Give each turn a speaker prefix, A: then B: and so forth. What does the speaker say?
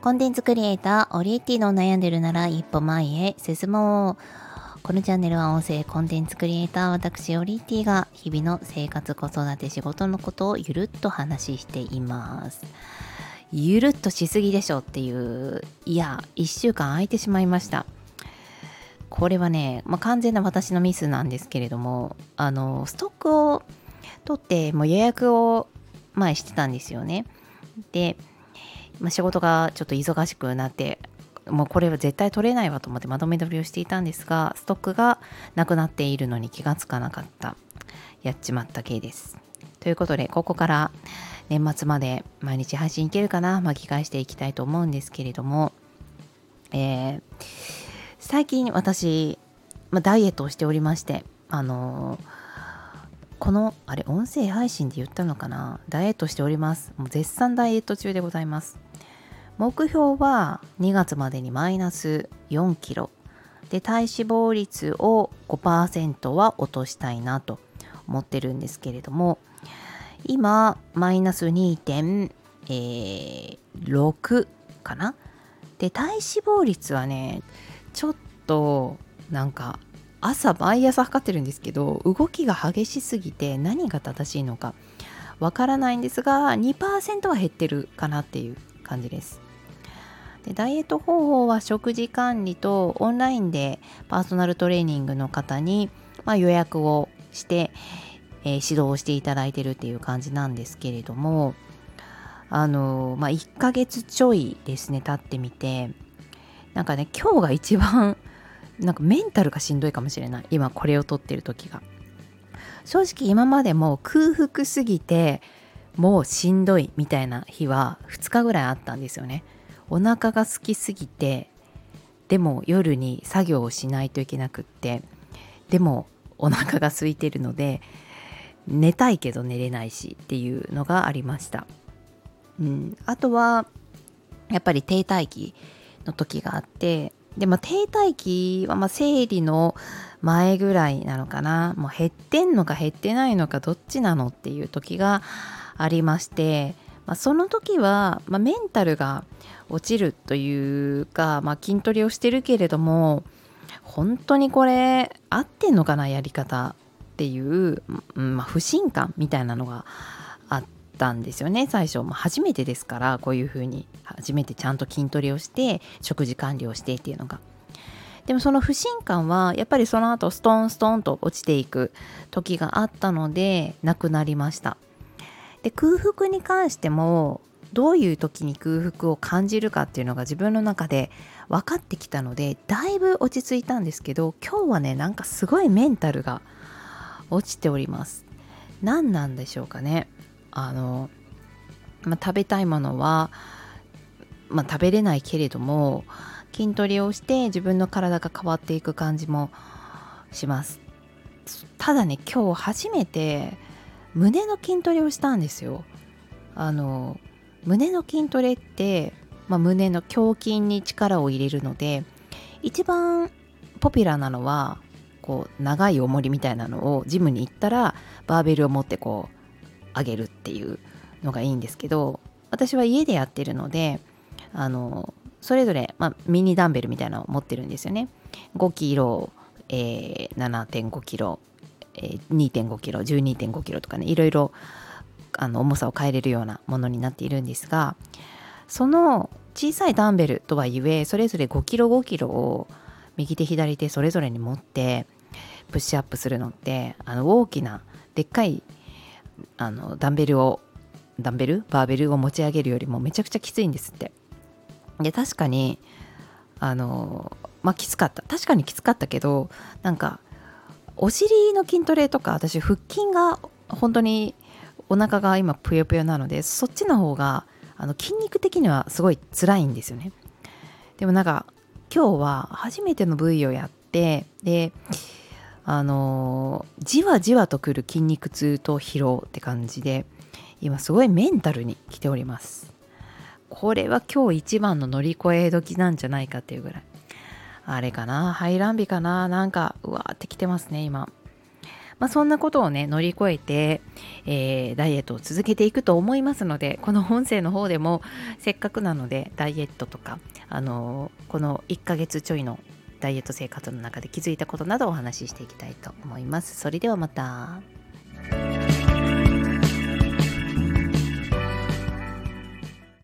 A: コンテンツクリエイター、オリエッティの悩んでるなら一歩前へ進もう。このチャンネルは音声コンテンツクリエイター、私、オリエティが日々の生活、子育て、仕事のことをゆるっと話しています。ゆるっとしすぎでしょっていう、いや、1週間空いてしまいました。これはね、まあ、完全な私のミスなんですけれども、あの、ストックを取って、もう予約を前してたんですよね。で、まあ、仕事がちょっと忙しくなってもうこれは絶対取れないわと思ってまとめ取りをしていたんですがストックがなくなっているのに気がつかなかったやっちまった系です。ということでここから年末まで毎日配信いけるかな？巻き返していきたいと思うんですけれども、えー、最近私、まあ、ダイエットをしておりましてあのーこのあれ音声配信で言ったのかな？ダイエットしております。もう絶賛ダイエット中でございます。目標は2月までにマイナス4キロ。で体脂肪率を5%は落としたいなと思ってるんですけれども今マイナス2.6かな？で体脂肪率はねちょっとなんか朝毎朝測ってるんですけど動きが激しすぎて何が正しいのかわからないんですが2%は減ってるかなっていう感じです。でダイエット方法は食事管理とオンラインでパーソナルトレーニングの方に、まあ、予約をして、えー、指導をしていただいてるっていう感じなんですけれどもあのまあ1ヶ月ちょいですね経ってみてなんかね今日が一番なんかメンタルがしんどいかもしれない。今これを撮ってる時が。正直今までも空腹すぎてもうしんどいみたいな日は2日ぐらいあったんですよね。お腹が空きすぎてでも夜に作業をしないといけなくってでもお腹が空いてるので寝たいけど寝れないしっていうのがありました、うん、あとはやっぱり停滞期の時があってで、まあ、停滞期は、ま、生理の前ぐらいなのかな。もう減ってんのか減ってないのかどっちなのっていう時がありまして、まあ、その時は、まあ、メンタルが落ちるというか、まあ、筋トレをしてるけれども、本当にこれ合ってんのかなやり方っていう、まあ、不信感みたいなのがあっ。たんですよね最初、まあ、初めてですからこういうふうに初めてちゃんと筋トレをして食事管理をしてっていうのがでもその不信感はやっぱりその後ストンストンと落ちていく時があったのでなくなりましたで空腹に関してもどういう時に空腹を感じるかっていうのが自分の中で分かってきたのでだいぶ落ち着いたんですけど今日はねなんかすごいメンタルが落ちております。何なんでしょうかね。あの、まあ、食べたいものは、まあ、食べれないけれども筋トレをして自分の体が変わっていく感じもします。ただね今日初めて胸の筋トレをしたんですよ。あの胸の筋トレって、まあ、胸の胸筋に力を入れるので一番ポピュラーなのはこう長い重りみたいなのをジムに行ったらバーベルを持ってこうあげるっていうのがいいんですけど私は家でやってるのであのそれぞれ、まあ、ミニダンベルみたいなのを持ってるんですよね。5キロ、えー、7.5キロ、え、2.5キロ12.5キロとかねいろいろあの重さを変えれるようなものになっているんですがその小さいダンベルとはいえそれぞれ5キロ5キロを右手左手それぞれに持ってプッシュアップするのってあの大きなでっかいあのダンベルをダンベルバーベルを持ち上げるよりもめちゃくちゃきついんですって。で確かにあのまあきつかった。確かにきつかったけどなんかお尻の筋トレとか私腹筋が本当にお腹が今ぷよぷよなのでそっちの方があの筋肉的にはすごい辛いんですよね。でもなんか今日は初めての部位をやってであのじわじわとくる筋肉痛と疲労って感じで今すごいメンタルに来ております。これは今日一番の乗り越え時なんじゃないかっていうぐらい。あれかな排卵日かななんかうわーってきてますね今まあ、そんなことをね乗り越えて、えー、ダイエットを続けていくと思いますのでこの音声の方でもせっかくなのでダイエットとか、あのー、この1ヶ月ちょいのダイエット生活の中で気づいたことなどをお話ししていきたいと思います。それではまた。